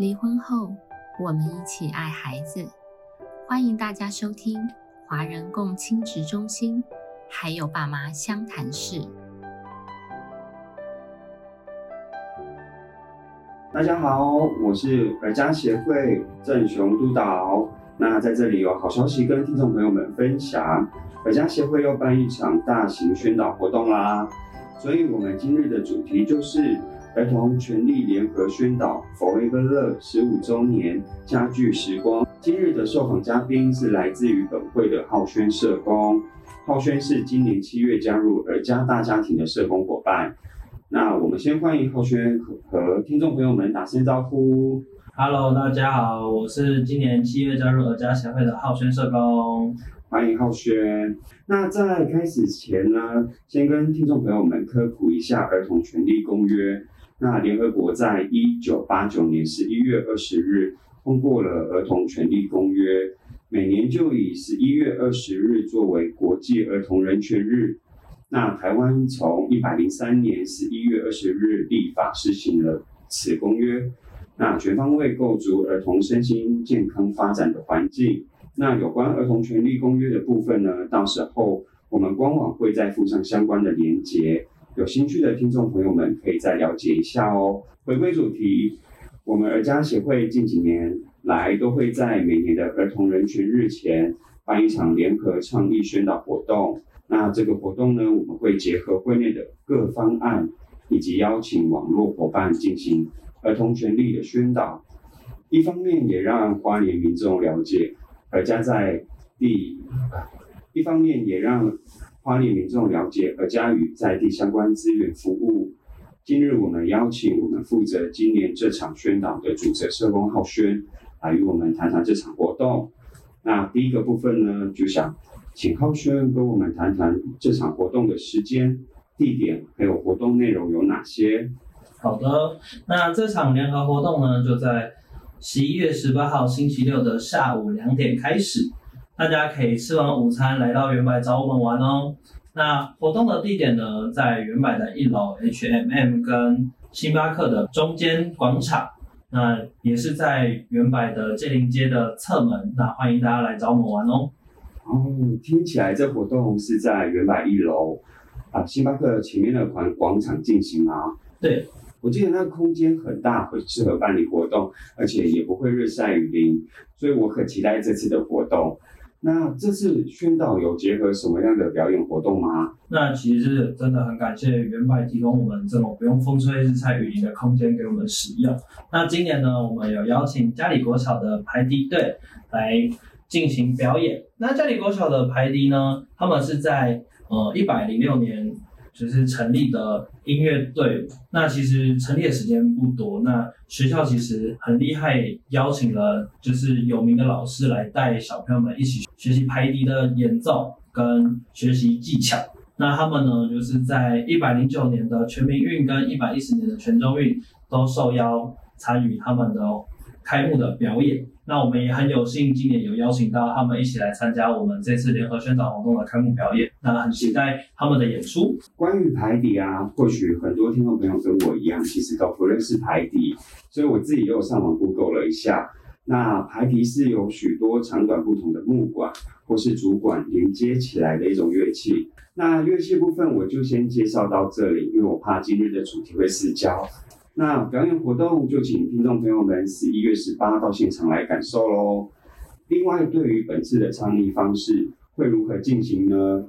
离婚后，我们一起爱孩子。欢迎大家收听华人共亲职中心，还有爸妈相谈室。大家好，我是儿家协会郑雄督导。那在这里有好消息跟听众朋友们分享，儿家协会要办一场大型宣导活动啦。所以，我们今日的主题就是儿童权利联合宣导 Forever Love 十五周年家具时光。今日的受访嘉宾是来自于本会的浩轩社工，浩轩是今年七月加入儿家大家庭的社工伙伴。那我们先欢迎浩轩和听众朋友们打声招呼。Hello，大家好，我是今年七月加入儿家协会的浩轩社工。欢迎浩轩。那在开始前呢，先跟听众朋友们科普一下《儿童权利公约》。那联合国在一九八九年十一月二十日通过了《儿童权利公约》，每年就以十一月二十日作为国际儿童人权日。那台湾从一百零三年十一月二十日立法施行了此公约，那全方位构筑儿童身心健康发展的环境。那有关儿童权利公约的部分呢？到时候我们官网会再附上相关的连结，有兴趣的听众朋友们可以再了解一下哦。回归主题，我们儿家协会近几年来都会在每年的儿童人权日前办一场联合倡议宣导活动。那这个活动呢，我们会结合会内的各方案，以及邀请网络伙伴进行儿童权利的宣导，一方面也让花莲民众了解。而家在第，一方面也让花莲民众了解而家与在地相关资源服务。今日我们邀请我们负责今年这场宣导的主责社工浩轩来与我们谈谈这场活动。那第一个部分呢，就想请浩轩跟我们谈谈这场活动的时间、地点，还有活动内容有哪些。好的，那这场联合活动呢，就在。十一月十八号星期六的下午两点开始，大家可以吃完午餐来到原百找我们玩哦。那活动的地点呢，在原百的一楼 H&M 跟星巴克的中间广场，那也是在原百的建林街的侧门，那欢迎大家来找我们玩哦。哦，听起来这活动是在原百一楼啊，星巴克前面的广广场进行啊。对。我记得那个空间很大，很适合办理活动，而且也不会日晒雨淋，所以我很期待这次的活动。那这次宣导有结合什么样的表演活动吗？那其实真的很感谢原白提供我们这种不用风吹日晒雨淋的空间给我们使用。那今年呢，我们有邀请嘉里国小的排笛队来进行表演。那嘉里国小的排笛呢，他们是在呃一百零六年。就是成立的音乐队，那其实成立的时间不多。那学校其实很厉害，邀请了就是有名的老师来带小朋友们一起学习排笛的演奏跟学习技巧。那他们呢，就是在一百零九年的全民运跟一百一十年的全中运都受邀参与他们的开幕的表演。那我们也很有幸，今年有邀请到他们一起来参加我们这次联合宣传活动的开幕表演。那很期待他们的演出。关于排笛啊，或许很多听众朋友跟我一样，其实都不认识排笛，所以我自己又上网 Google 了一下。那排笛是由许多长短不同的木管或是竹管连接起来的一种乐器。那乐器部分我就先介绍到这里，因为我怕今日的主题会失焦。那表演活动就请听众朋友们十一月十八到现场来感受喽。另外，对于本次的倡议方式会如何进行呢？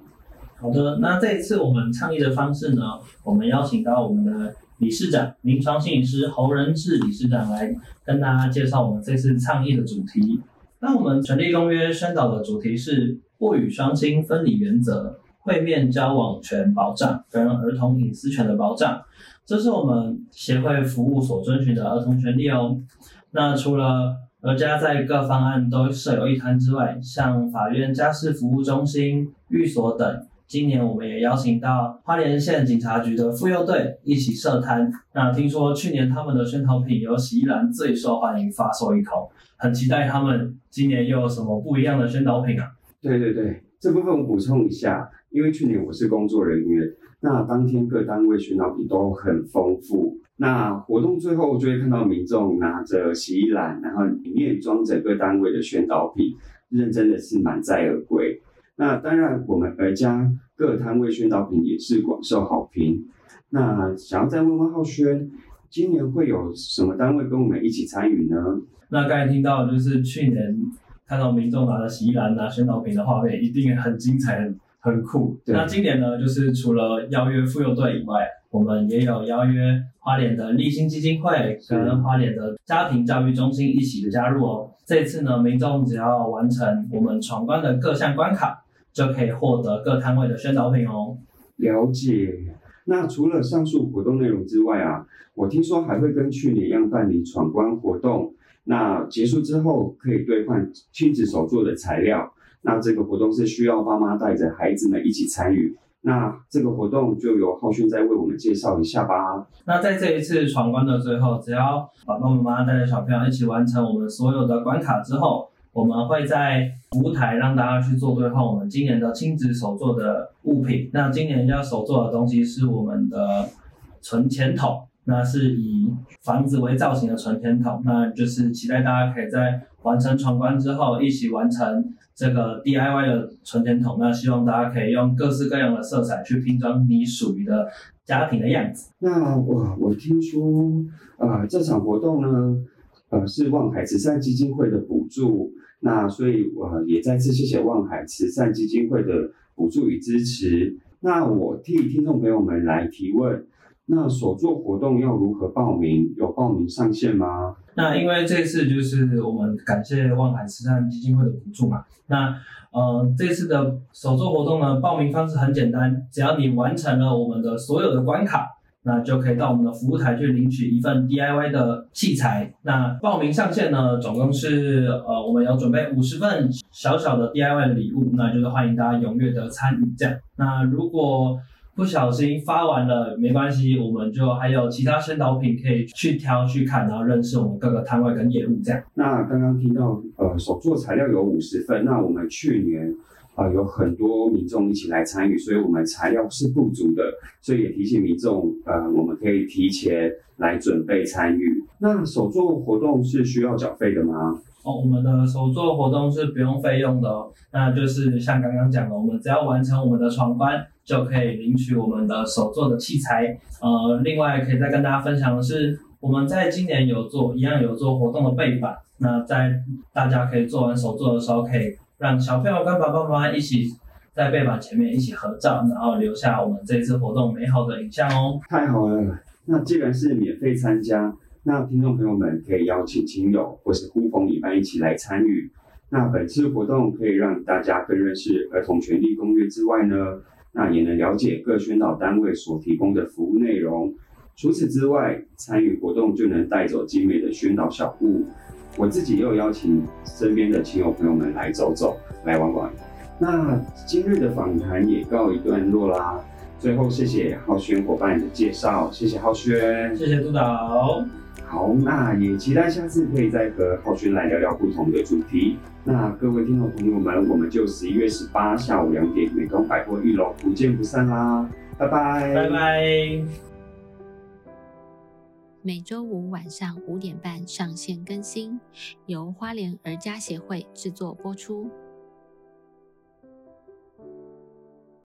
好的，那这一次我们倡议的方式呢，我们邀请到我们的理事长临床心理师侯仁志理事长来跟大家介绍我们这次倡议的主题。那我们成立公约宣导的主题是不与双亲分离原则、会面交往权保障跟儿童隐私权的保障。这是我们协会服务所遵循的儿童权利哦。那除了儿家在各方案都设有一摊之外，像法院家事服务中心、寓所等，今年我们也邀请到花莲县警察局的妇幼队一起设摊。那听说去年他们的宣导品有洗衣篮最受欢迎，发售一空，很期待他们今年又有什么不一样的宣导品啊？对对对，这部分我补充一下。因为去年我是工作人员，那当天各单位宣导品都很丰富。那活动最后就会看到民众拿着洗衣篮，然后里面装着各单位的宣导品，认真的是满载而归。那当然，我们而家各摊位宣导品也是广受好评。那想要再问问浩轩，今年会有什么单位跟我们一起参与呢？那刚才听到就是去年看到民众拿着洗衣篮拿宣导品的画面，一定很精彩、很酷。那今年呢，就是除了邀约妇幼队以外，我们也有邀约花莲的立新基金会跟花莲的家庭教育中心一起的加入哦。这次呢，民众只要完成我们闯关的各项关卡，就可以获得各摊位的宣导品哦。了解。那除了上述活动内容之外啊，我听说还会跟去年一样办理闯关活动。那结束之后可以兑换亲子手做的材料。那这个活动是需要爸妈带着孩子们一起参与。那这个活动就由浩轩再为我们介绍一下吧。那在这一次闯关的最后，只要爸爸妈妈带着小朋友一起完成我们所有的关卡之后，我们会在服务台让大家去做兑换我们今年的亲子手作的物品。那今年要手做的东西是我们的存钱筒。那是以房子为造型的存钱筒，那就是期待大家可以在完成闯关之后，一起完成这个 DIY 的存钱筒。那希望大家可以用各式各样的色彩去拼装你属于的家庭的样子。那我我听说，呃，这场活动呢，呃，是望海慈善基金会的补助，那所以我也再次谢谢望海慈善基金会的补助与支持。那我替听众朋友们来提问。那手作活动要如何报名？有报名上限吗？那因为这次就是我们感谢望海慈善基金会的补助嘛。那呃，这次的手作活动呢，报名方式很简单，只要你完成了我们的所有的关卡，那就可以到我们的服务台去领取一份 DIY 的器材。那报名上限呢，总共是呃，我们有准备五十份小小的 DIY 的礼物，那就是欢迎大家踊跃的参与这样。那如果不小心发完了没关系，我们就还有其他宣导品可以去挑去看，然后认识我们各个摊位跟业务这样。那刚刚听到呃手作材料有五十份，那我们去年啊有很多民众一起来参与，所以我们材料是不足的，所以也提醒民众呃我们可以提前来准备参与。那手作活动是需要缴费的吗？哦，我们的手作活动是不用费用的哦，那就是像刚刚讲的，我们只要完成我们的闯关。就可以领取我们的手做的器材。呃，另外可以再跟大家分享的是，我们在今年有做一样有做活动的背板。那在大家可以做完手作的时候，可以让小朋友跟爸爸妈妈一起在背板前面一起合照，然后留下我们这次活动美好的影像哦。太好了，那既然是免费参加，那听众朋友们可以邀请亲友或是呼朋引伴一起来参与。那本次活动可以让大家更认识儿童权利公约之外呢？那也能了解各宣导单位所提供的服务内容。除此之外，参与活动就能带走精美的宣导小物。我自己又邀请身边的亲友朋友们来走走，来玩玩。那今日的访谈也告一段落啦。最后，谢谢浩轩伙伴的介绍，谢谢浩轩，谢谢督导。好，那也期待下次可以再和浩轩来聊聊不同的主题。那各位听众朋友们，我们就十一月十八下午两点，美东百货一楼不见不散啦！拜拜，拜拜。每周五晚上五点半上线更新，由花莲儿家协会制作播出。